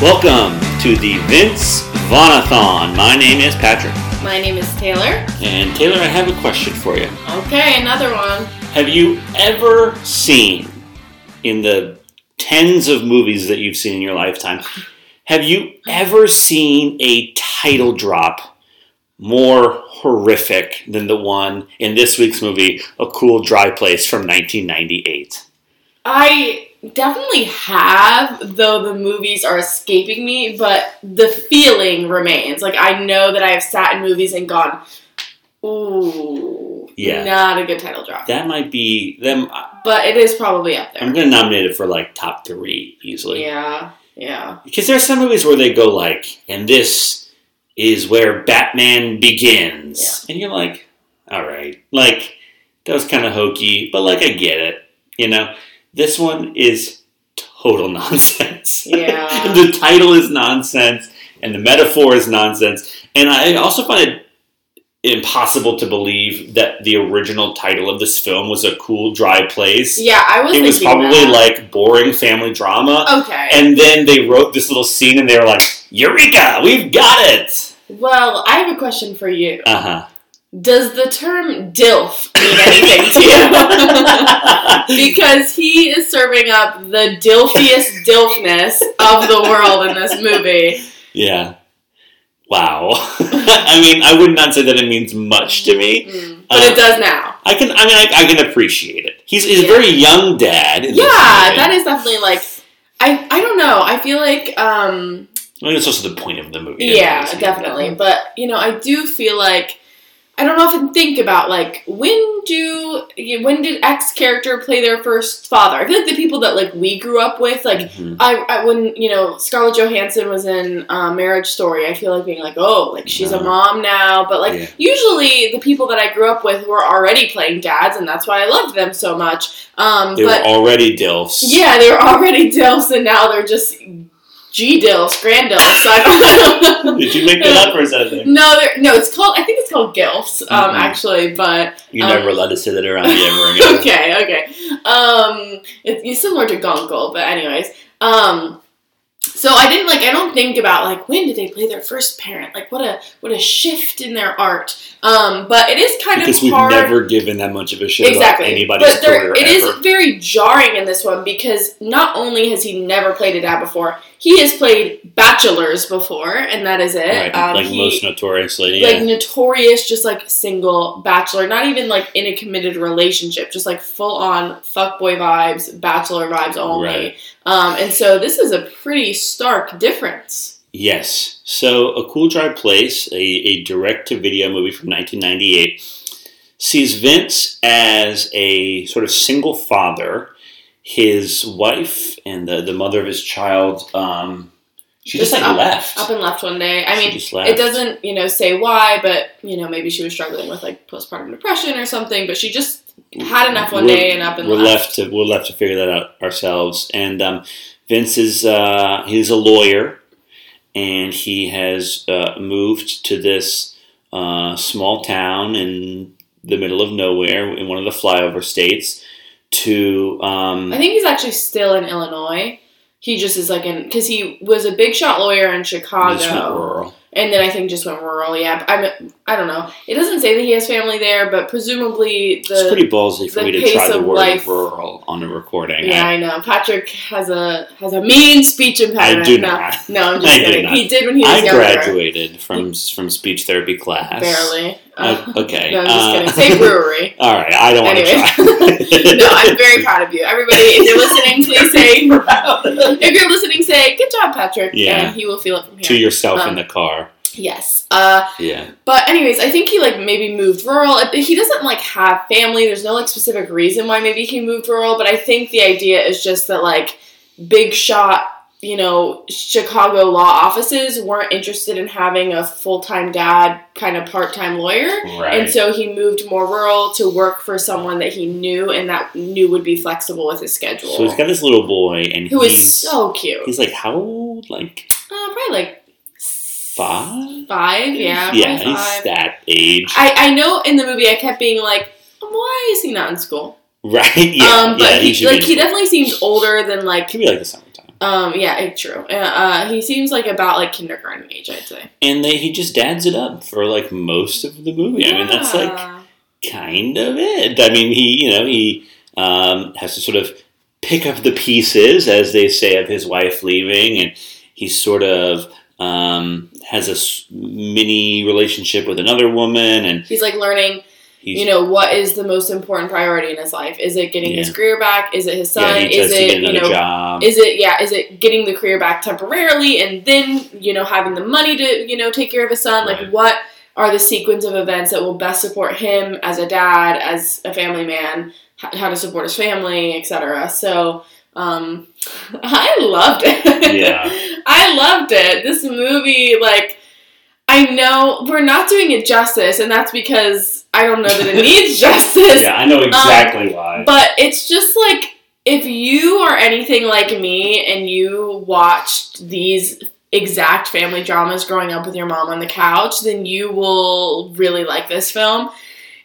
Welcome to the Vince Vaughnathon. My name is Patrick. My name is Taylor. And Taylor, I have a question for you. Okay, another one. Have you ever seen, in the tens of movies that you've seen in your lifetime, have you ever seen a title drop more horrific than the one in this week's movie, A Cool Dry Place from 1998? I definitely have, though the movies are escaping me, but the feeling remains. Like, I know that I have sat in movies and gone, ooh, Yeah. not a good title drop. That might be them. Uh, but it is probably up there. I'm going to nominate it for like top three easily. Yeah, yeah. Because there are some movies where they go like, and this is where Batman begins. And you're like, all right. Like, that was kind of hokey, but like, I get it. You know? This one is total nonsense. Yeah. the title is nonsense, and the metaphor is nonsense. And I also find it impossible to believe that the original title of this film was A Cool, Dry Place. Yeah, I was It was probably that. like boring family drama. Okay. And then they wrote this little scene and they were like, Eureka, we've got it! well, I have a question for you. Uh huh. Does the term DILF mean anything to you? because he is serving up the dilfiest dilfness of the world in this movie. yeah. Wow. I mean, I would not say that it means much to me. Mm. But it does now. I can, I mean, I, I can appreciate it. He's, he's a very young dad. Yeah, that is definitely like I I don't know. I feel like um I mean, it's also the point of the movie. yeah, definitely. But you know, I do feel like I don't often think about like when do when did X character play their first father? I feel like the people that like we grew up with, like Mhm. I, I when you know Scarlett Johansson was in uh, Marriage Story, I feel like being like, oh, like she's a Uh-huh. mom now. But like Yeah. usually the people that I grew up with were already playing dads, and that's why I loved them so much. Um, They but were already DILFs. yeah, they were already dilfs, and now they're just G dilfs, grand dilfs. So I don't know. Did you make that up or is that a thing? No, no, it's called. I think it's called gilfs, um, Mhm. actually. But You're Um, never allowed to say that around me ever again. okay, okay. Um, it's, it's similar to Gunkel, but anyways. Um, so I didn't like. I don't think about like when did they play their first parent? Like what a what a shift in their art. Um, but it is kind Because of we've never given that much of a shit exactly. about anybody's but there, career it is ever. very jarring in this one because not only has he never played a dad before, he has played bachelors before, and that is it. Right, Um, like he- most notoriously, yeah. like notorious, just like single bachelor, not even like in a committed relationship, just like full on fuckboy vibes, bachelor vibes only. Right. Um, and so this is a pretty stark difference. Yes. So, A Cool Dry Place, a, a direct to video movie from 1998, sees Vince as a sort of single father. His wife and the, the mother of his child, um, she just, like up, left. up and left one day. I She mean, just it doesn't you know say why, but you know maybe she was struggling with like postpartum depression or something. But she just had enough one We're- day and up and left. we're left. left to we're left to figure that out ourselves. And um, Vince is uh, he's a lawyer, and he has uh, moved to this uh, small town in the middle of nowhere in one of the flyover states to um, I think he's actually still in Illinois. He just is like in because he was a big shot lawyer in Chicago. this went rural. And then I think just went rural. Yeah, I mean, I don't know. It doesn't say that he has family there, but presumably the It's pretty ballsy for me to try the word life- rural on a recording. yeah, I, I know. Patrick has a has a mean speech impediment. I do no, not. No, I'm just I kidding. He did when he was I younger. graduated from from speech therapy class. Barely. Uh, okay. No, I'm just uh, kidding. Say brewery. All right, I don't want to try. no, I'm very proud of you. Everybody, if you're listening, please say. If you're listening, say good job, Patrick. Yeah. And he will feel it from here. to yourself Um, in the car. Yes. Uh, Yeah. But anyways, I think he like maybe moved rural. He doesn't like have family. There's no like specific reason why maybe he moved rural, but I think the idea is just that like big shot, you know, Chicago law offices weren't interested in having a full-time dad kind of part-time lawyer. Right. And so he moved more rural to work for someone that he knew and that knew would be flexible with his schedule. So he's got this little boy, and who he's is so cute. he's like how old? Like Uh, probably like five? five, yeah. yeah, probably he's that age. I, I know in the movie I kept being like, why is he not in school? right? Yeah. um, but yeah, he, should like he definitely seems older than like Could be like the summertime. Um, yeah, it's true. Uh, uh, he seems like about like kindergarten age, I'd say. And they he just dads it up for like most of the movie. I mean, that's like kind of it. I mean, he you know he um, has to sort of pick up the pieces, as they say, of his wife leaving, and he's sort of um, has a mini relationship with another woman, and he's like learning. he's You know what is the most important priority in his life? Is it getting his career back? Is it his son? yeah, is it you know? job. Is it yeah? Is it getting the career back temporarily and then you know having the money to you know take care of his son? Like what are the sequence of events that will best support him as a dad, as a family man, how to support his family, etc. So um, I loved it. Yeah. I loved it. This movie, like. I know we're not doing it justice, and that's because I don't know that it needs justice. yeah, I know exactly why. Um, But it's just like if you are anything like me and you watched these exact family dramas growing up with your mom on the couch, then you will really like this film.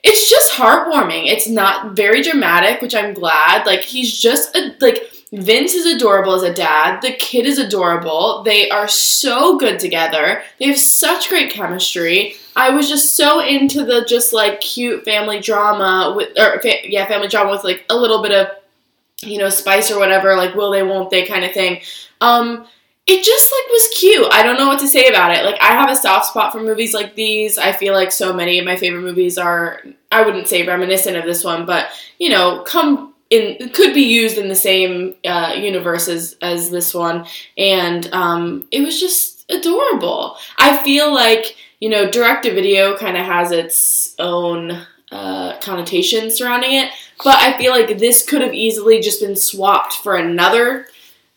It's just heartwarming. It's not very dramatic, which I'm glad. Like he's just a, like Vince is adorable as a dad. The kid is adorable. They are so good together. They have such great chemistry. I was just so into the just like cute family drama with or fa- yeah, family drama with like a little bit of you know spice or whatever, like will they won't they kind of thing. Um it just like was cute. I don't know what to say about it. Like I have a soft spot for movies like these. I feel like so many of my favorite movies are I wouldn't say reminiscent of this one, but you know, come in could be used in the same uh, universe as, as this one. And um, it was just adorable. I feel like you know direct to video kind of has its own uh, connotation surrounding it but i feel like this could have easily just been swapped for another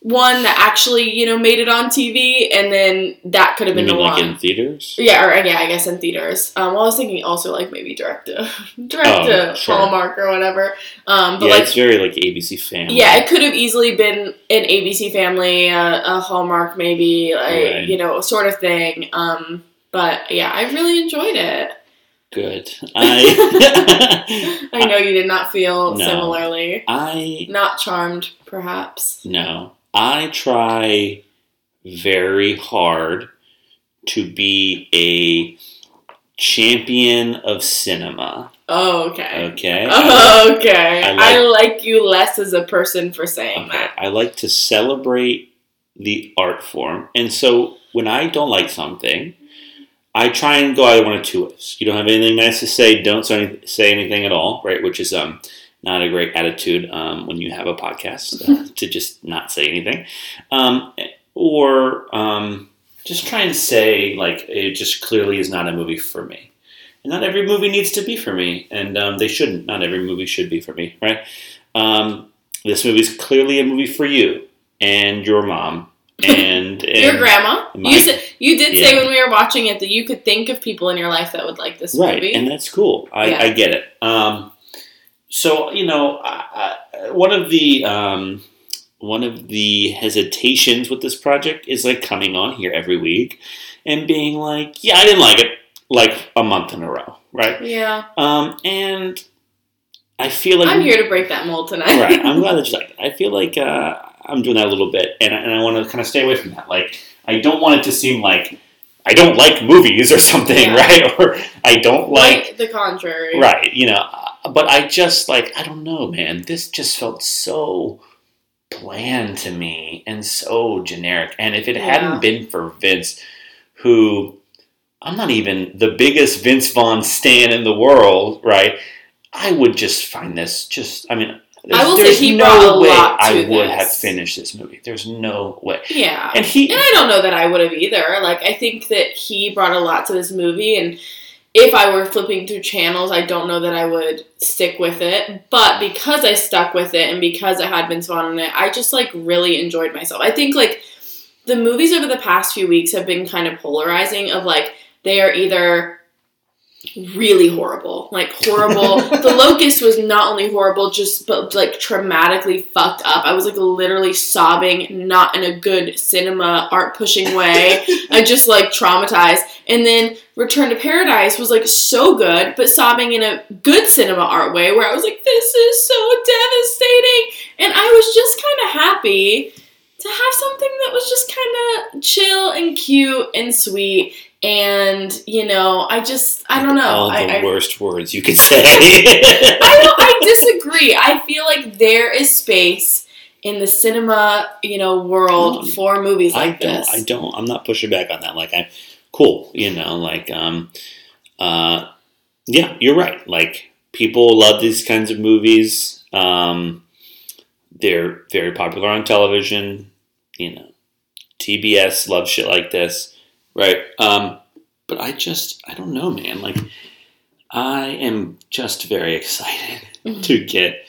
one that actually you know made it on tv and then that could have You been mean the like one in theaters? yeah, or yeah, I guess in theaters. Um, well, I was thinking also like maybe direct to direct Oh, sure. Hallmark or whatever. Um, but yeah, like it's very like ABC Family. yeah, it could have easily been an ABC Family, uh, a Hallmark, maybe, like, Right. you know, sort of thing. Um, but yeah, I really enjoyed it. good. I I know you did not feel No. similarly. I Not charmed, perhaps. no. I try very hard to be a champion of cinema. Oh, okay. Okay. Oh, okay. I I like- like, you less as a person for saying Okay, that. I like to celebrate the art form. And so when I don't like something, I try and go either one of two ways. You don't have anything nice to say, don't say anything at all, right? Which is um, not a great attitude um, when you have a podcast uh, to just not say anything. Um, or um, just try and say, like, it just clearly is not a movie for me. And not every movie needs to be for me, and um, they shouldn't. Not every movie should be for me, right? Um, this movie is clearly a movie for you and your mom and, and Your grandma. my- you said you did say when we were watching it that you could think of people in your life that would like this right, movie. and that's cool. I, Yeah. I get it. Um, so you know, I, I, one of the um, one of the hesitations with this project is like coming on here every week and being like, "Yeah, I didn't like it," like a month in a row, right? yeah, Um, and I feel like I'm here to break that mold tonight. right. I'm glad that you like it. I feel like uh, I'm doing that a little bit, and, and I want to kind of stay away from that. Like, I don't want it to seem like I don't like movies or something, Yeah. right? Or I don't like, Quite the contrary. right? You know, but I just like I don't know, man. This just felt so bland to me and so generic. And if it Yeah. hadn't been for Vince, who I'm not even the biggest Vince Vaughn stan in the world, right? I would just find this just. I mean, there's, I will say he no brought a way lot I to would have finished this movie. There's no way. Yeah. And he, And I don't know that I would have either. Like, I think that he brought a lot to this movie, and if I were flipping through channels, I don't know that I would stick with it. But because I stuck with it, and because I had been Vaughn in it, I just like really enjoyed myself. I think like the movies over the past few weeks have been kind of polarizing. Of like they are either really horrible, like horrible. the Locust was not only horrible, just but like traumatically fucked up. I was like literally sobbing, not in a good cinema art pushing way. I just like traumatized. And then Return to Paradise was like so good, but sobbing in a good cinema art way where I was like, this is so devastating. And I was just kind of happy to have something that was just kind of chill and cute and sweet. And you know, I just I don't know. All the I, I, worst words you could say. I don't, I disagree. I feel like there is space in the cinema, you know, world No, for movies I like don't. this. I don't. I'm not pushing back on that. Like I'm cool. You know, like um, uh, yeah, you're right. Like people love these kinds of movies. Um, they're very popular on television. You know, TBS loves shit like this, right? Um, but I just, I don't know, man. Like, I am just very excited Mhm. to get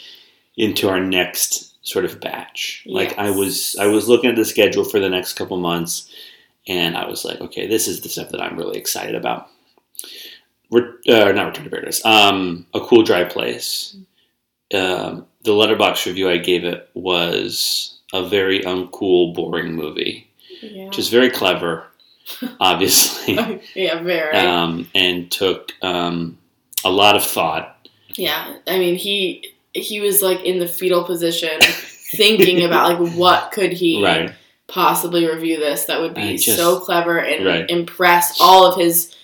into our next sort of batch. Like, I was, I was looking at the schedule for the next couple months, and I was like, okay, this is the stuff that I'm really excited about. Re- uh, not Return to Paradise. Um, a Cool Dry Place. Um, the Letterboxd review I gave it was a very uncool, boring movie, yeah. which is very clever, obviously, yeah, very. um, and took um, a lot of thought. yeah, I mean, he he was like in the fetal position, thinking about like what could he Right. possibly review this that would be just- so clever and Right. impress all of his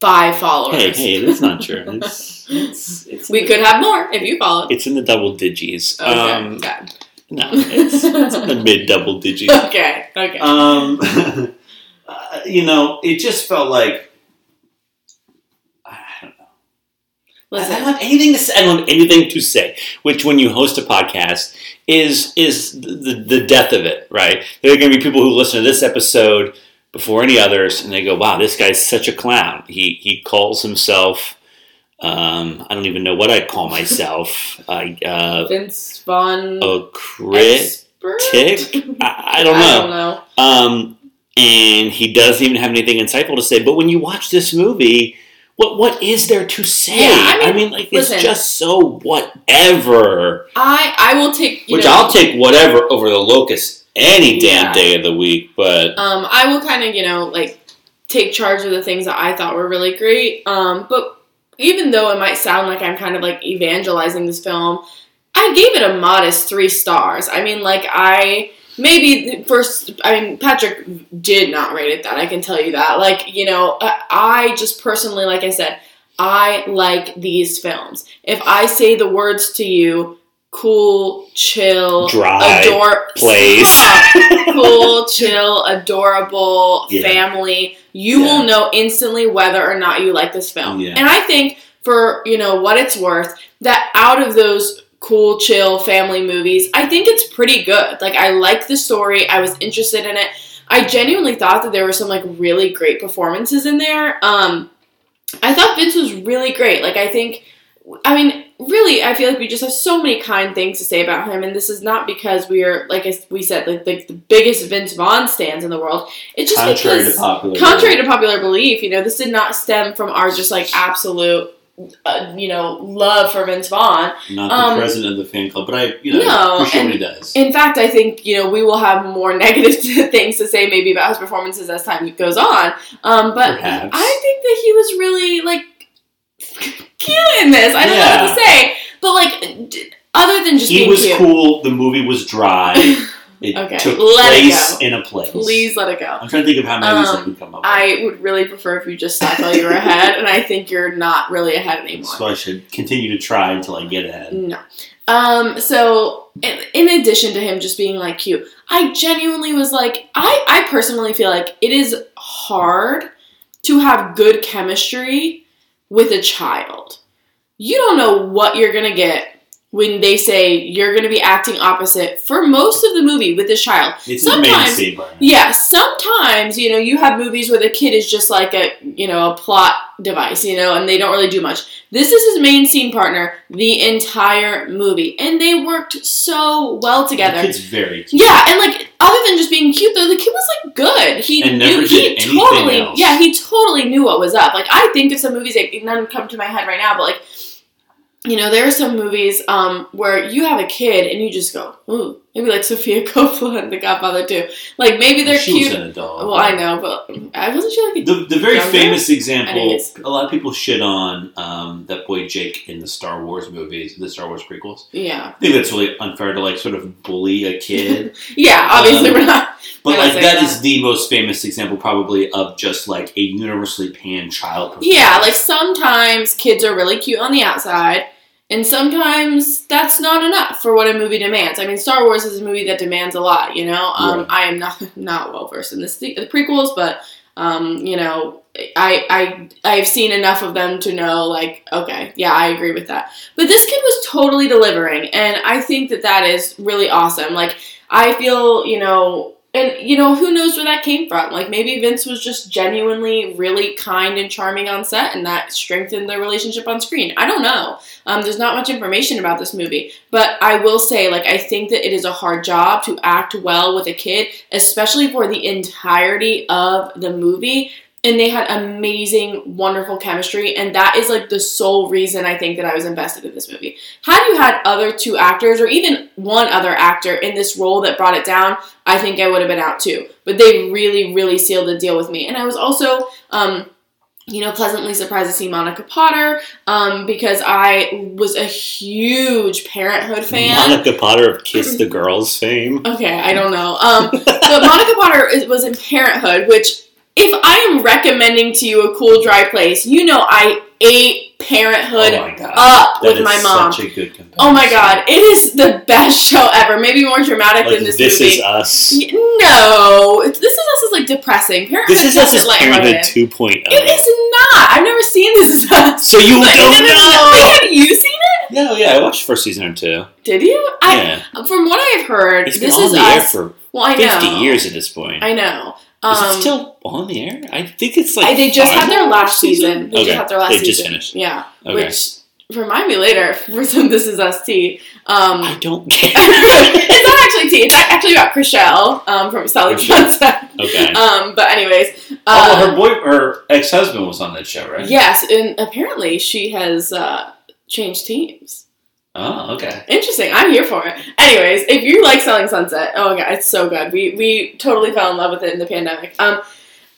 five followers. Hey, hey, that's not true. It's, it's, it's we could have more if you followed. It's in the double digits. Okay, Um, okay, no, it's, it's in the mid double digits. okay, okay. Um, uh, you know, it just felt like I don't know. I don't have anything to say. I don't have anything to say. Which, when you host a podcast, is is the, the death of it, right? There are going to be people who listen to this episode before any others, and they go, "Wow, this guy's such a clown." He he calls himself. Um, I don't even know what I call myself. I uh, Vince Vaughn. a critic. I, I don't know. I don't know. Um, and he doesn't even have anything insightful to say. But when you watch this movie, what what is there to say? Yeah, I mean, like it's just so whatever. I I will take you Which know, I'll take whatever over the locust any damn Yeah. day of the week. But Um, I will kind of, you know, like take charge of the things that I thought were really great. Um, but even though it might sound like I'm kind of like evangelizing this film, I gave it a modest three stars. I mean, like I maybe first. I mean, Patrick did not rate it that. I can tell you that. Like, you know, I I just personally, like I said, I like these films. If I say the words to you, cool, chill, Dry adore, place. Cool, chill, adorable Yeah. family, you Yeah. will know instantly whether or not you like this film. And I think for, you know, what it's worth, that out of those cool, chill family movies, I think it's pretty good. Like I like the story, I was interested in it. I genuinely thought that there were some like really great performances in there. Um I thought Vince was really great. Like I think I mean, really, I feel like we just have so many kind things to say about him, and this is not because we are, like we said, like, like the biggest Vince Vaughn stands in the world. It's just contrary because, to popular, contrary to popular belief, you know, this did not stem from our just like absolute, uh, you know, love for Vince Vaughn. not um, the president of the fan club, but I you know No, appreciate and- what he does. In fact, I think you know we will have more negative things to say maybe about his performances as time goes on. Um, but Perhaps. I think that he was really like cute in this. I don't know what to say, but like d- other than just he was cute, cool. The movie was dry. It Okay, took let it place go. in a place. please let it go. I'm trying to think of how many movies I Um, can come up with. I would really prefer if you just while you were ahead, and I think you're not really ahead anymore. So I should continue to try until I get ahead. No. Um, so in, in addition to him just being like cute, I genuinely was like, I, I personally feel like it is hard to have good chemistry with a child. You don't know what you're gonna get when they say you're gonna be acting opposite for most of the movie with this child. It's the main Sometimes-. Yeah, sometimes, you know, you have movies where the kid is just like a, you know, a plot device, you know, and they don't really do much. This is his main scene partner the entire movie, and they worked so well together. It's very cute. Yeah, and like other than just being cute though, the kid was like good. He And knew never he totally else. yeah, he totally knew what was up. Like I think of some movies like none come to my head right now, but like you know, there are some movies um where you have a kid and you just go, ooh, maybe like Sofia Coppola and The Godfather too. Like maybe they're she cute. was an adult. well, I know, but I wasn't sure like a The, the very Younger? famous example, a lot of people shit on um, that boy Jake in the Star Wars movies, the Star Wars prequels. yeah, I think that's really unfair to like sort of bully a kid. yeah. Obviously, Um, we're not. But like that that. is the most famous example probably of just like a universally panned child. Yeah, like sometimes kids are really cute on the outside, and sometimes that's not enough for what a movie demands. I mean, Star Wars is a movie that demands a lot. You know, um, Right. I am not not well versed in this, the prequels, but um, you know, I I I've seen enough of them to know like, okay, yeah, I agree with that. But this kid was totally delivering, and I think that that is really awesome. Like, I feel you know. And you know who knows where that came from? Like maybe Vince was just genuinely really kind and charming on set, and that strengthened their relationship on screen. I don't know. Um, there's not much information about this movie, but I will say, like, I think that it is a hard job to act well with a kid, especially for the entirety of the movie. And they had amazing, wonderful chemistry, and that is like the sole reason I think that I was invested in this movie. Had you had other two actors, or even one other actor in this role that brought it down, I think I would have been out too. But they really, really sealed the deal with me. And I was also, um, you know, pleasantly surprised to see Monica Potter um, because I was a huge Parenthood fan. Monica Potter of Kiss the Girls fame. Okay, I don't know. Um, but Monica Potter was in Parenthood, which if I am recommending to you a cool, dry place, you know I ate Parenthood oh my up That with is my mom. Such a good comparison. Oh my god, it is the best show ever. Maybe more dramatic Like than this, this movie. is us. No, this is us is like depressing. Parenthood This is us doesn't Parenthood her in. 2.0. It is not. I've never seen this is us. So you But- don't no, no, no, know? no. Have you seen it? No, yeah, I watched the first season or two. Did you? I, yeah, From what I've heard, it's been this on is the air us. for well, I fifty know. years at this point. I know. Is Um, it still on the air? I think it's like I- they just had their last seasons? season. They okay, just had their last they season. just finished. Yeah. Okay, Which remind me later for some This Is Us tea. Um, I don't care. it's not actually tea. It's actually about Chrishell um, from Sally Chrishell. Sunset. okay. Um, but anyways, oh, uh, well, her boy, her ex husband was on that show, right? yes, and apparently she has uh, changed teams. Oh, okay. Interesting. I'm here for it. Anyways, if you like Selling Sunset, oh my god, it's so good. We we totally fell in love with it in the pandemic. Um.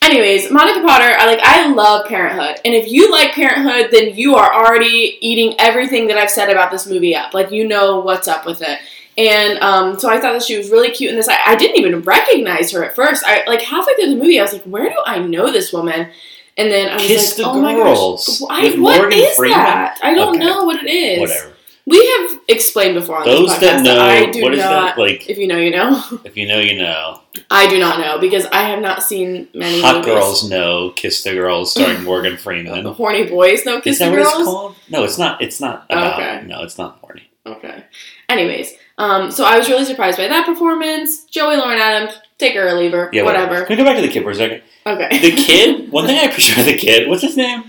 Anyways, Monica Potter, I like. I love Parenthood, and if you like Parenthood, then you are already eating everything that I've said about this movie up. Like you know what's up with it. And um, so I thought that she was really cute in this. I, I didn't even recognize her at first. I like halfway through the movie, I was like, "Where do I know this woman?" And then I was Kiss like, the "Oh my Girls gosh, I, what Morgan is Freeman? that? I don't Okay. know what it is." Whatever. We have explained before on Those this podcast that know, I do what is not. that? Like, If you know, you know. if you know, you know. I do not know because I have not seen many Hot movies. Girls Know, Kiss the Girls, starring Morgan Freeman. Horny boys, no kiss Is that the what it's girls. called? No, it's not. It's not about. Okay. No, it's not horny. Okay. Anyways, um, so I was really surprised by that performance. Joey Lauren Adams, take her or leave her, Yeah, whatever. Can we go back to the kid for a second? Okay. The kid. one thing I appreciate about the kid. What's his name?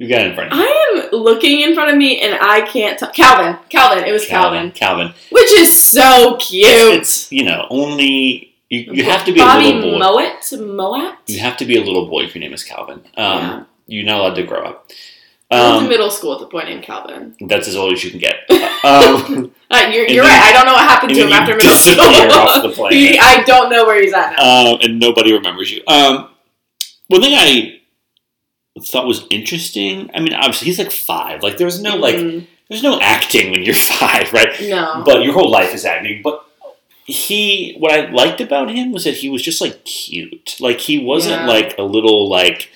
You got it in front of you. I am looking in front of me and I can't tell. Calvin. Calvin. It was Calvin. Calvin. Which is so cute. It's you know only you, you have to be Bobby a little boy. Moet? Moet? You have to be a little boy if your name is Calvin. Um, Yeah. You're not allowed to grow up. I went to Um, middle school at the point named Calvin. that's as old as you can get. Um, Uh, you're you're then- right. I don't know what happened to him after middle school. off the planet. He- I don't know where he's at now. um, and nobody remembers you. Um, one thing I thought was interesting. I mean, obviously he's like five. Like there's no like Mm, there's no acting when you're five, right? no. But your whole life is acting. But he, what I liked about him was that he was just like cute. Like he wasn't Yeah. like a little like,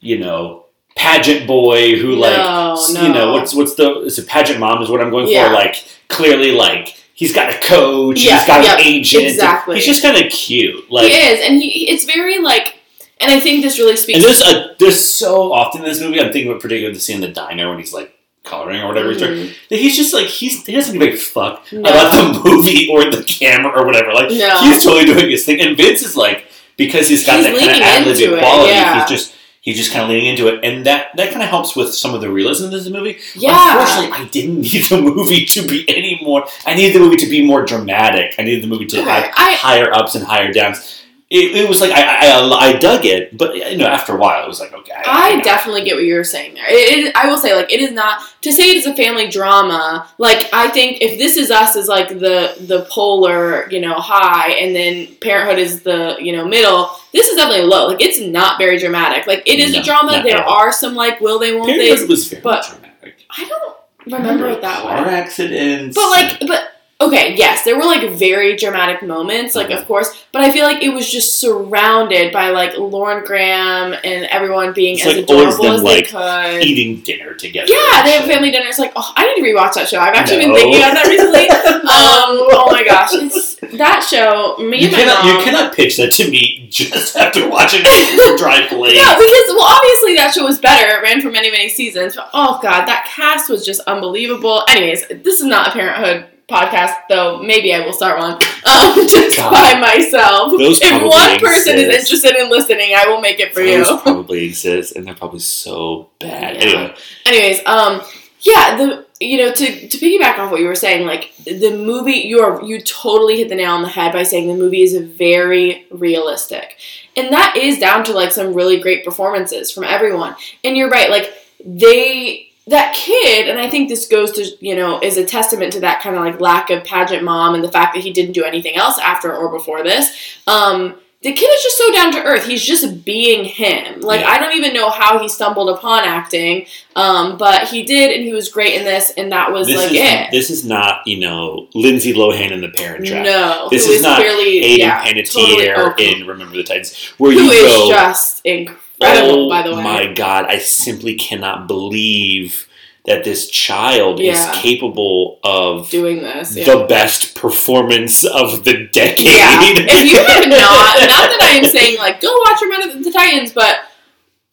you know, pageant boy who like, No, s- no. you know, what's what's the is it pageant mom is what I'm going Yeah. for. Like clearly like. He's got a coach. Yeah, he's got an agent. exactly. He's just kind of cute. Like, he is, and he, it's very like, and I think this really speaks. and there's a there's so often in this movie. I'm thinking of particularly the scene in the diner when he's like coloring or whatever he's doing. Mm-hmm. He's just like he's he doesn't give a fuck No. about the movie or the camera or whatever. Like No. he's totally doing his thing, and Vince is like because he's got He's that kind of ad lib quality. yeah. He's just he's just kind of leaning into it, and that that kind of helps with some of the realism of this movie. yeah, Unfortunately, I didn't need the movie to be any more. I needed the movie to be more dramatic. I needed the movie to have I- higher ups and higher downs. It, it was like I, I I dug it, but you know after a while it was like okay. I definitely get what you were saying there. It, it, I will say, like, it is not to say it is a family drama. Like, I think if this is us is like the the polar, you know, high, and then Parenthood is the you know middle. This is definitely low. Like, it's not very dramatic. Like, it is No, a drama. There are some like will they won't Parenthood they. was very but- dramatic. I don't remember it that car way. accidents. But like, but okay, yes, there were like very dramatic moments, like Mhm. of course, but I feel like it was just surrounded by like Lauren Graham and everyone being It's as like adorable them, as like, they could. eating dinner together. Yeah, they have family dinner. It's like, oh, I need to rewatch that show. I've actually No. been thinking about that recently. um, oh my gosh, it's that show. Me You and my cannot, mom. you cannot pitch that to me just after watching Dry Place. yeah, because well, obviously that show was better. It ran for many, many seasons. But oh god, that cast was just unbelievable. Anyways, this is not a Parenthood podcast, though. Maybe I will start one um, just God. by myself. Those if one person is interested in listening, I will make it for you. Those probably exist, and they're probably so bad. Yeah. Anyway, Anyways, um, yeah, the you know to to piggyback off what you were saying, like the movie, you are you totally hit the nail on the head by saying the movie is very realistic, and that is down to like some really great performances from everyone. And you're right, like they that kid, and I think this goes to you know is a testament to that kind of like lack of pageant mom and the fact that he didn't do anything else after or before this. Um, the kid is just so down to earth. He's just being him. Like Yeah. I don't even know how he stumbled upon acting, um, but he did, and he was great in this, and that was this like is it. this is not you know Lindsay Lohan in The Parent Trap. No, This is not clearly Hayden yeah, totally Panettiere okay. in Remember the Titans, where who you is go. just incredible. Oh by the way, my god! I simply cannot believe that this child Yeah. is capable of doing this. Yeah. the best performance of the decade. Yeah. If you have not, not that I am saying like go watch Remember the Titans, but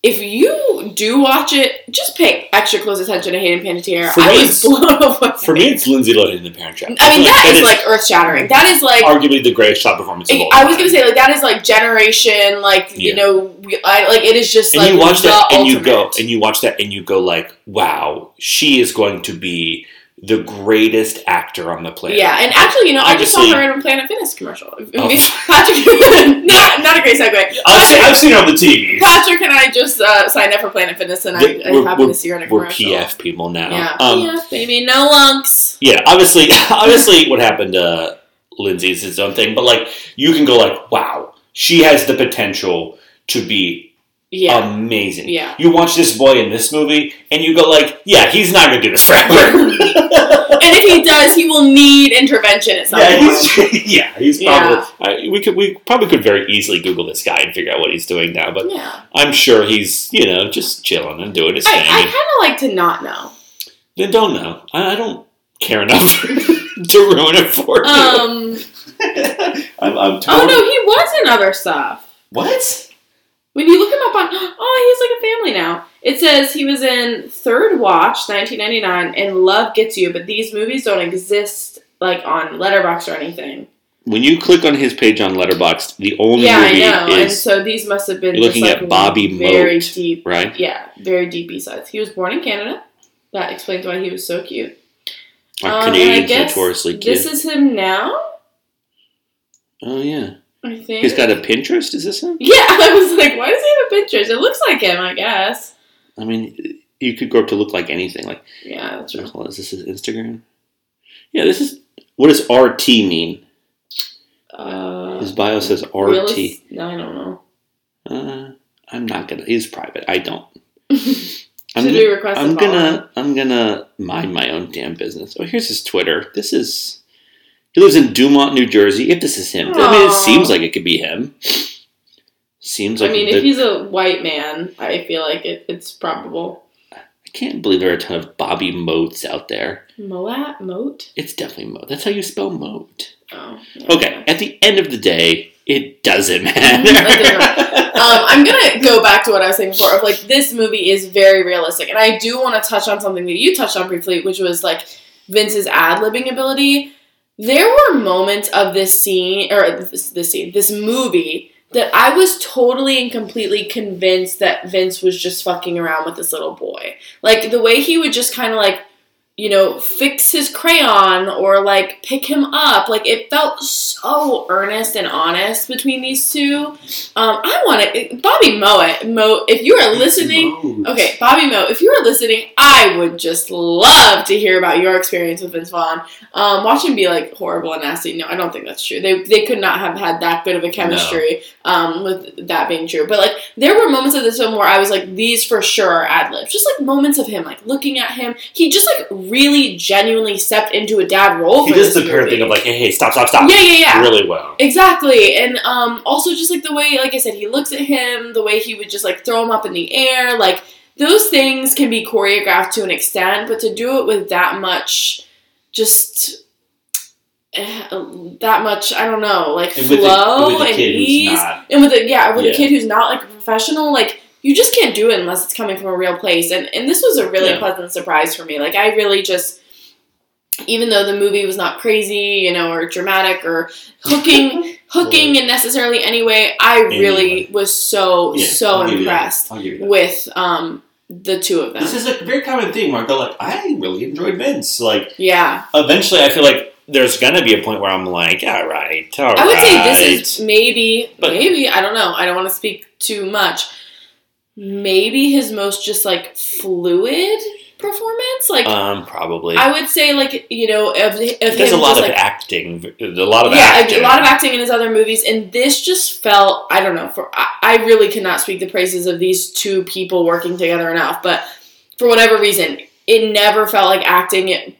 if you do watch it, just pay extra close attention to Hayden Panettiere. For I me, was it's- blown away. For me, it's Lindsay Lohan in The Parent Trap. I mean feel that is is like earth shattering. That is like arguably the greatest shot performance of all I was gonna say like that is like generation, like you know, I, like it is just and like you watch that and you go and you watch that and you go like wow she is going to be the greatest actor on the planet Yeah, and actually, you know, I just saw her in a Planet Fitness commercial. Oh. Patrick, not, not a great segue. I've seen, I've seen her on the TV Patrick and I just uh, signed up for Planet Fitness, and I, The- I we're- happened to see her in a we're. PF people now Yeah, um, PF, baby, no lunks. yeah obviously obviously what happened to Lindsay is its own thing but like you can go like wow she has the potential to be Yeah, amazing yeah. you watch this boy in this movie and you go like yeah he's not gonna do this forever And if he does, he will need intervention at some Yeah, point. he's, yeah, he's Yeah. probably. We could we probably could very easily Google this guy and figure out what he's doing now, but yeah, I'm sure he's you know just chilling and doing his I, thing. I kind of like to not know. then don't know. I, I don't care enough to ruin it for you. Um, I'm, I'm oh no, he was in other stuff. What? When you look him up on, oh, he's like a family now. It says he was in Third Watch, 1999, and Love Gets You, but these movies don't exist like on Letterboxd or anything. When you click on his page on Letterboxd, the only movie is. yeah, I movie know. and is so these must have been You're just, looking like, at Bobby very Moat. deep. right. Yeah, very deep B sides. He was born in Canada. That explains why he was so cute. Our Um, Canadians notoriously cute. This is him now. oh yeah, I think he's got a Pinterest. Is this him? Yeah, I was like, why does he have a Pinterest? It looks like him, I guess. I mean, you could grow up to look like anything. Like Yeah, that's true. Is this his Instagram? Yeah, this is. What does RT mean? Uh, His bio says RT. I don't know. Uh, I'm not gonna. He's private. I don't. Should I'm, we gonna, request a I'm gonna. I'm gonna mind my own damn business. Oh, here's his Twitter. This is. He lives in Dumont, New Jersey. If this is him, I mean, it seems like it could be him. Seems like I mean, if he's a white man, I feel like it, it's probable. I can't believe there are a ton of Bobby Moats out there. Moat? Moat? It's definitely Moat. That's how you spell Moat. Oh. yeah. Okay, at the end of the day, it doesn't It doesn't matter. Um, I'm gonna go back to what I was saying before. Of like, this movie is very realistic, and I do want to touch on something that you touched on briefly, which was like Vince's ad libbing ability. There were moments of this scene or this, this scene, this movie that I was totally and completely convinced that Vince was just fucking around with this little boy. Like the way he would just kind of like you know, fix his crayon or like pick him up. Like it felt so earnest and honest between these two. Um, I want to, Bobby Moe, Mo, if you are listening, okay, Bobby Moe, if you are listening, I would just love to hear about your experience with Vince Vaughn. Um, watch him be like horrible and nasty. No, I don't think that's true. They, they could not have had that good of a chemistry um, with that being true. But like there were moments of this film where I was like, these for sure are ad libs. Just like moments of him like looking at him. He just like really genuinely stepped into a dad role. He for does the parent thing of like, hey, hey, stop, stop, stop. yeah, yeah, yeah. Really well. Exactly, and um, also just like the way, like I said, he looks at him, the way he would just like throw him up in the air, like those things can be choreographed to an extent, but to do it with that much, just eh, that much, I don't know, like And flow the, and ease, and with a yeah, with Yeah. a kid who's not like a professional, like you just can't do it unless it's coming from a real place. And and this was a really Yeah. pleasant surprise for me. Like I really just even though the movie was not crazy, you know, or dramatic or hooking hooking in necessarily any way, I really was so Yeah, so I'll give you that. impressed I'll give you that. with um the two of them. This is a very common thing where I go like, I really enjoyed Vince. Like, yeah. eventually, I feel like there's gonna be a point where I'm like, all right, all I would say this is maybe But- maybe, I don't know. I don't want to speak too much. Maybe his most just like fluid performance. Like um probably. I would say like, you know, of, of him There's a lot just of like acting. A lot of yeah, acting. a lot of acting in his other movies, and this just felt I don't know. For I, I really cannot speak the praises of these two people working together enough, but for whatever reason, it never felt like acting. It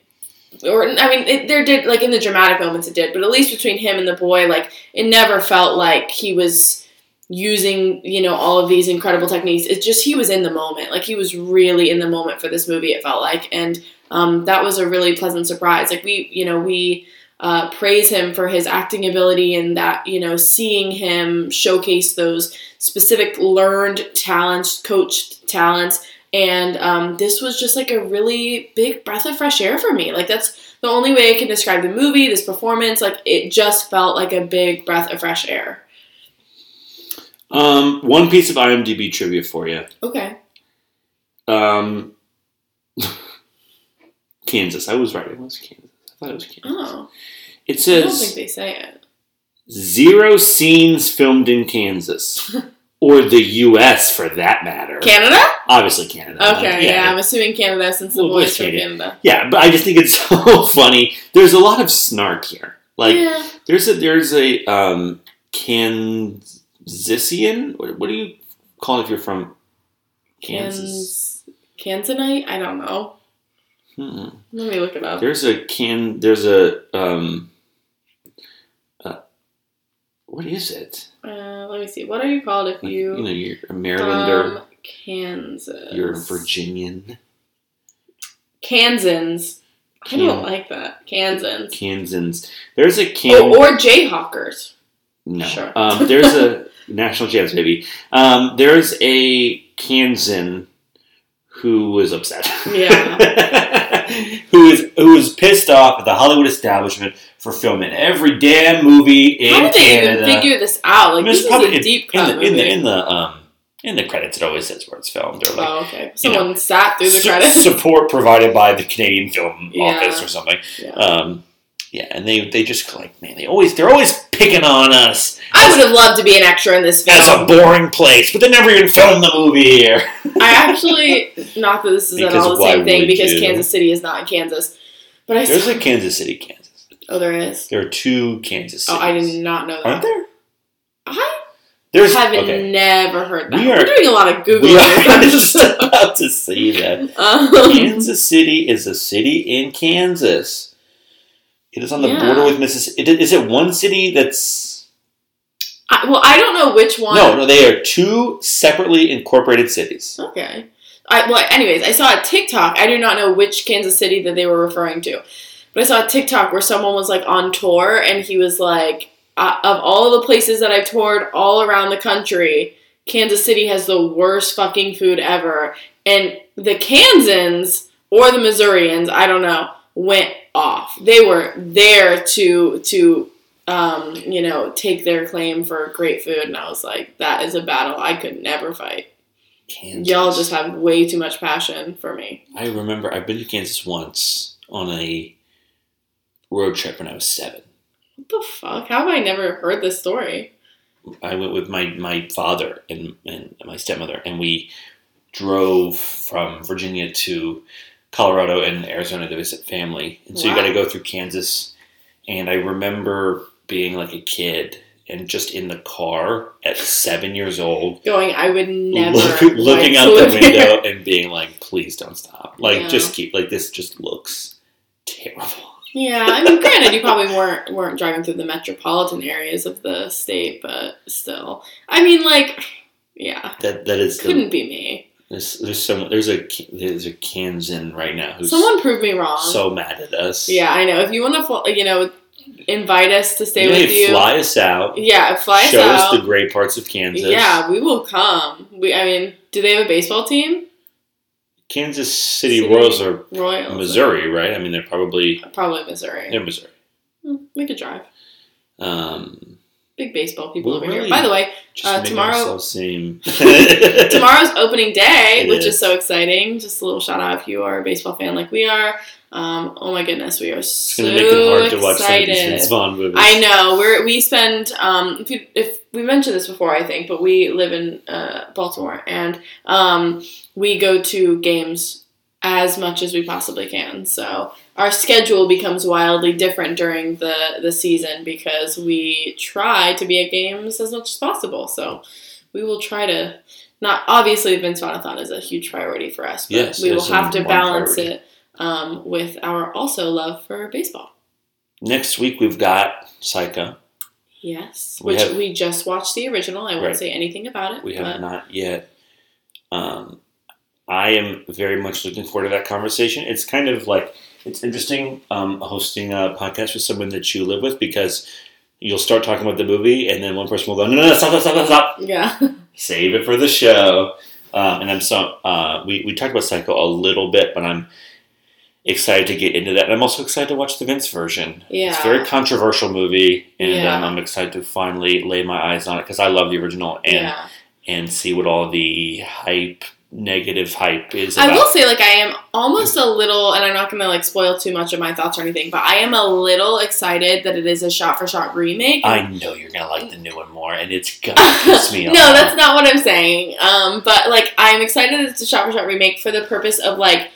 or I mean, it, there did like in the dramatic moments it did, but at least between him and the boy, like it never felt like he was using you know all of these incredible techniques. It's just he was in the moment, like he was really in the moment for this movie. It felt like, and um, that was a really pleasant surprise. Like we, you know, we uh, praise him for his acting ability and that you know seeing him showcase those specific learned talents, coached talents. And um, this was just like a really big breath of fresh air for me. Like that's the only way I can describe the movie, this performance. Like it just felt like a big breath of fresh air. Um, one piece of IMDb trivia for you. Okay. Um, Kansas. I was right. It was Kansas. I thought it was Kansas. Oh, It says. I don't think they say it. zero scenes filmed in Kansas, or the U.S. for that matter. Canada? Obviously, Canada. Okay, yeah. I'm assuming Canada since the Well, boys from Canada. Yeah, but I just think it's so funny. There's a lot of snark here. Like yeah. there's a there's a um Kansasian. What, what do you call it if you're from Kansas? Kans- Kansanite? I don't know. Hmm. Let me look it up. There's a can. There's a um. Uh, what is it? Uh, let me see. What are you called if you you know, you're a Marylander. from Kansas? You're a Virginian. Kansans. I don't like that. Kansans. Kansans. There's a can. Oh, or Jayhawkers. No. Sure. Um, there's a national champs, baby. Um, there's a Kansan who was upset. Yeah. who is who is pissed off at the Hollywood establishment for filming every damn movie in How did they Canada. even figure this out? Like this is probably a deep in cut the, in the in the um in the credits it always says where it's filmed or like oh, okay. you know, Someone sat through the su- credits. support provided by the Canadian Film Yeah. Office or something. Yeah. Um, yeah, and they they just like man, they always they're always picking on us I would have loved to be an extra in this film. as a boring place, but they never even filmed the movie here. I actually, not that this is at all the same thing, because you? Kansas City is not in Kansas. But I There's a Kansas City, Kansas. oh, there is. There are two Kansas Oh. I did not know that. Aren't there? I There's have okay. never heard that. We are- are doing a lot of Googling. We are just about to see that. um, Kansas City is a city in Kansas. It is on the Yeah. border with Mississippi. Is it one city that's I, well, I don't know which one. no, no? They are two separately incorporated cities. Okay. I, well, anyways, I saw a TikTok. I do not know which Kansas City that they were referring to, but I saw a TikTok where someone was like on tour and he was like, uh, "Of all the places that I've toured all around the country, Kansas City has the worst fucking food ever." And the Kansans or the Missourians, I don't know, went off. They were there to to um, you know take their claim for great food, and I was like, "That is a battle I could never fight." Kansas. Y'all just have way too much passion for me. I remember I've been to Kansas once on a road trip when I was seven. What the fuck? How have I never heard this story? I went with my, my father and, and my stepmother, and we drove from Virginia to Colorado and Arizona to visit family. And so you got to go through Kansas. And I remember being like a kid and just in the car at seven years old, Going, I would never look, looking out the window and being like, please don't stop. Like, Yeah. just keep, like, this just looks terrible. Yeah, I mean, granted, you probably weren't weren't driving through the metropolitan areas of the state, but still, I mean, like, yeah, That That is, couldn't be me. There's, there's someone, there's a, there's a Kansan right now who's Someone prove me wrong. so mad at us. yeah, I know. If you want to, you know, invite us to stay Yeah, with you, fly us out. yeah, fly us out. show us the great parts of Kansas. Yeah, we will come. We, I mean, do they have a baseball team? Kansas City, City. Royals are Royals, Missouri, right? I mean, they're probably probably Missouri. they're Missouri. Hmm, We could drive. Um, Big baseball people Well, over here. By the way, Uh, tomorrow- tomorrow's opening day, It which is. is. so exciting. Just a little shout out if you are a baseball fan like we are. Um, oh my goodness, we are It's so gonna make it hard to watch excited. these Vince Vaughn movies. I know we're we spend um, if, you, if we mentioned this before I think, but we live in uh, Baltimore and um, we go to games as much as we possibly can. So our schedule becomes wildly different during the the season because we try to be at games as much as possible. So we will try to. Not obviously, Vince Vaughnathon is a huge priority for us, but Yes, we will have to balance priority. it um, with our also love for baseball. Next week we've got Psycho. Yes, We which have- we just watched the original. I won't Right. say anything about it. We have not yet. Um, I am very much looking forward to that conversation. It's kind of like it's interesting um, hosting a podcast with someone that you live with because you'll start talking about the movie and then one person will go, no, no, no, stop, stop, stop, stop. yeah, Save it for the show. Um, and I'm so uh, we we talked about Psycho a little bit, but I'm excited to get into that. And I'm also excited to watch the Vince version. yeah, It's a very controversial movie, and Yeah. um, I'm excited to finally lay my eyes on it because I love the original and yeah. and see what all the hype, negative hype is I will say, like, I am almost a little, and I'm not going to like spoil too much of my thoughts or anything, but I am a little excited that it is a shot-for-shot remake. I know you're gonna like the new one more, and it's gonna piss me off. no, that's not what I'm saying. Um, but like, I'm excited that it's a shot-for-shot remake for the purpose of like,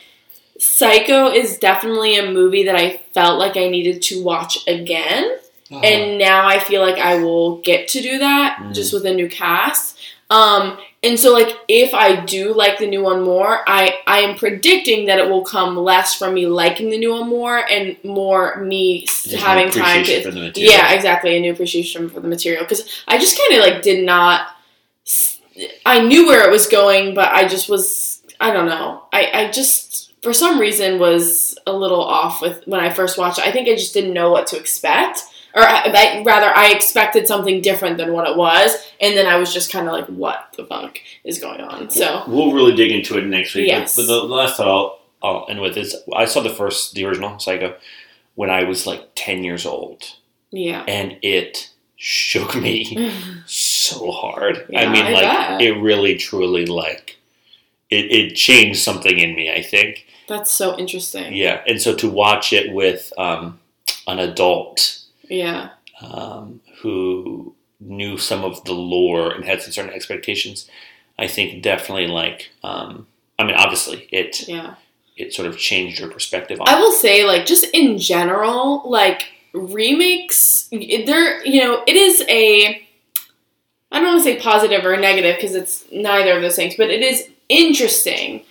Psycho is definitely a movie that I felt like I needed to watch again. Oh. and now I feel like I will get to do that Mm. just with a new cast. Um, and so like if I do like the new one more, I I am predicting that it will come less from me liking the new one more and more me having time to for the material. yeah exactly a new appreciation for the material because I just kind of like did not. I knew where it was going, but I just was I don't know. I I just for some reason was a little off with when I first watched it. I think I just didn't know what to expect or I, I, rather I expected something different than what it was, and then I was just kind of like, "What the fuck is going on?" So We'll really dig into it next week. Yes. But, but the last thought I'll, I'll end with is I saw the first, the original Psycho, when I was like 10 years old. yeah, And it shook me so hard. I mean, I like, bet. it really, truly, like, it, it changed something in me, I think. that's so interesting. Yeah. And so to watch it with um, an adult Yeah, um, who knew some of the lore and had some certain expectations, I think definitely like. Um, I mean, obviously, it yeah. it sort of changed your perspective on. I will say, like, just in general, like remakes, they're you know, it is a. I don't want to say positive or negative because it's neither of those things, but it is interesting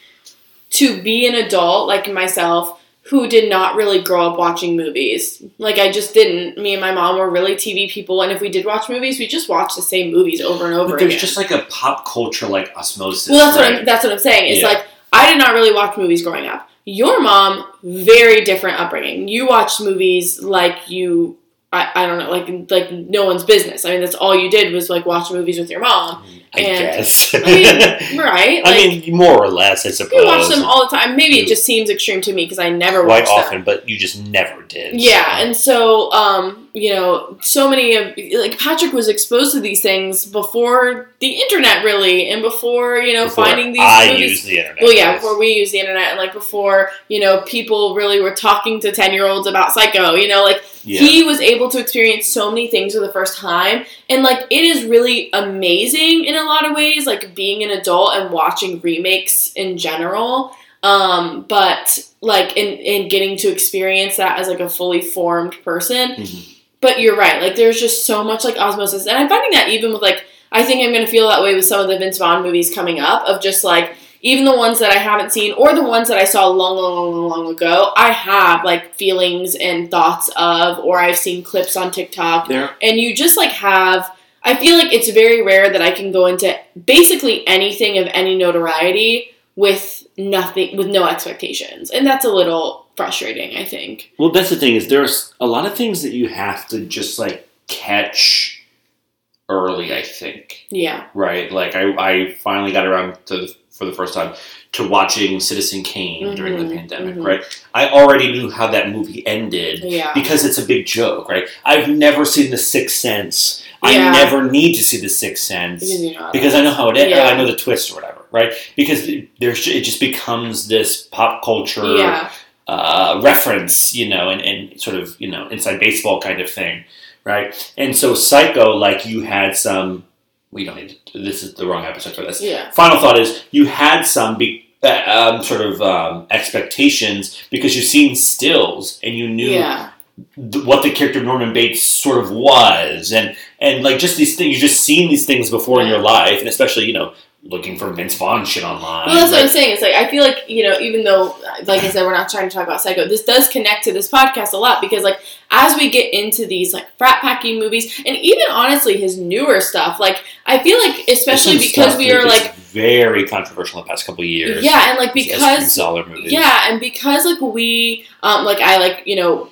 to be an adult like myself who did not really grow up watching movies. Like I just didn't. Me and my mom were really TV people, and if we did watch movies, we just watched the same movies over and over But there's again. just like a pop culture like osmosis. well, that's what? I'm. That's what I'm saying. It's Yeah. like I did not really watch movies growing up. Your mom, very different upbringing. You watched movies like you. I, I don't know, like like no one's business. I mean, that's all you did was like watch movies with your mom. Mhm. I and guess. I mean, right? I mean, more or less, I suppose. you watch them all the time. Maybe it just seems extreme to me because I never quite watch them. often, but you just never did. Yeah, so. and so um, you know, so many of like Patrick was exposed to these things before the internet, really, and before you know Before finding these I movies. use the internet. well, yeah, before we used the internet, and like before, you know, people really were talking to ten year olds about Psycho. You know, like Yeah. he was able to experience so many things for the first time, and like it is really amazing in a lot of ways. Like being an adult and watching remakes in general, um, but like in in getting to experience that as like a fully formed person. Mhm. But you're right. Like there's just so much like osmosis, and I'm finding that even with like I think I'm gonna feel that way with some of the Vince Vaughn movies coming up of just like even the ones that I haven't seen or the ones that I saw long, long, long, long, ago. I have like feelings and thoughts of, or I've seen clips on TikTok, There, and you just like have. I feel like it's very rare that I can go into basically anything of any notoriety with nothing, with no expectations, and that's a little frustrating. I think. well, that's the thing is there's a lot of things that you have to just like catch early. I think. Yeah. Right. Like I, I finally got around to the, for the first time to watching Citizen Kane during the Mhm, pandemic. mhm. Right. I already knew how that movie ended. Yeah. because it's a big joke, right? I've never seen The Sixth Sense. Yeah. I never need to see The Sixth Sense Because you know because I know how it ends. Yeah. I know the twist or whatever, right? Because there's it just becomes this pop culture Yeah. uh, reference, you know, and, and sort of you know inside baseball kind of thing, right? And so Psycho, like you had some. We don't need to. This is the wrong episode for this. Yeah. Final thought is you had some be, uh, um, sort of um, expectations because you've seen stills and you knew Yeah. Th- what the character Norman Bates sort of was, and and like just these things. You've just seen these things before in your life, and especially you know looking for Vince Vaughn shit online. Well, that's what? I'm saying. It's like I feel like you know, even though, like I said, we're not trying to talk about Psycho. This does connect to this podcast a lot because, like, as we get into these like frat packing movies, and even honestly, his newer stuff, like I feel like, especially because we are like, very controversial in the past couple of years. yeah, and like because. Yeah, and because like we, um, like I like you know,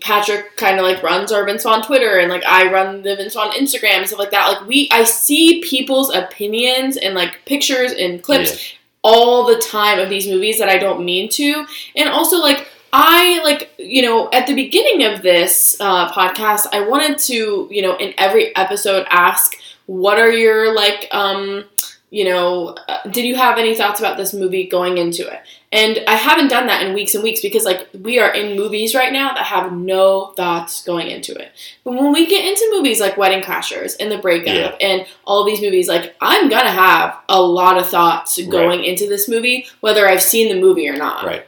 Patrick kind of like runs our Vince on Twitter, and like I run the Vince on Instagram and stuff like that. Like we, I see people's opinions and like pictures and clips all the time of these movies that I don't mean to, and also like. I like you know at the beginning of this uh, podcast, I wanted to you know in every episode ask what are your like um you know uh, did you have any thoughts about this movie going into it and I haven't done that in weeks and weeks because like we are in movies right now that have no thoughts going into it. But when we get into movies like Wedding Crashers and The Breakup Yeah. and all these movies, like I'm gonna have a lot of thoughts going into this movie, whether I've seen the movie or not. Right.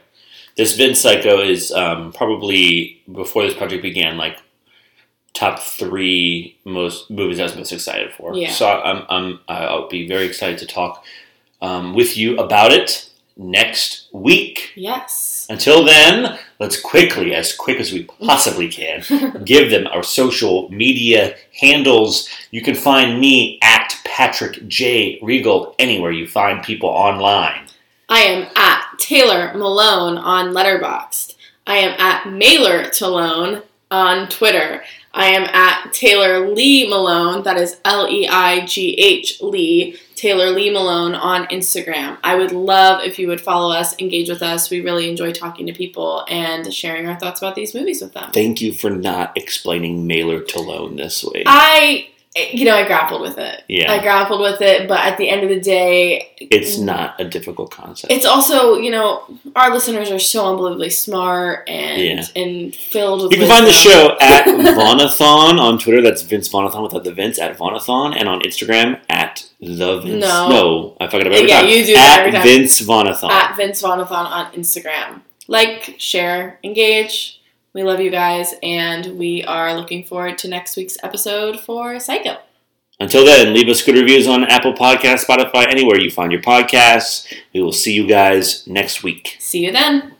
This Vince Psycho is um, probably before this project began, like top three most movies I was most excited for. Yeah. So I'm, I'm I'll be very excited to talk um, with you about it next week. Yes. Until then, let's quickly, as quick as we possibly can, give them our social media handles. You can find me at Patrick J. Regal anywhere you find people online. I am at Taylor Malone on Letterboxd. I am at Maylor Talone on Twitter. I am at Taylor Leigh Malone, that is L E I G H Lee, Taylor Leigh Malone on Instagram. I would love if you would follow us, engage with us. We really enjoy talking to people and sharing our thoughts about these movies with them. Thank you for not explaining Maylor Talone this way. I, you know, I grappled with it. Yeah. I grappled with it, but at the end of the day, it's not a difficult concept. it's also you know our listeners are so unbelievably smart and Yeah. and filled with You can find the show at Vaughnathon on Twitter. That's Vince Vaughnathon without the Vince at Vaughnathon, and on Instagram at the Vince. No. I fuck it up every Yeah, time. you do at every time. Vince Vaughnathon. at Vince Vaughnathon on Instagram. Like, share, engage. We love you guys, and we are looking forward to next week's episode for Psycho. Until then, leave us good reviews on Apple Podcasts, Spotify, anywhere you find your podcasts. We will see you guys next week. See you then.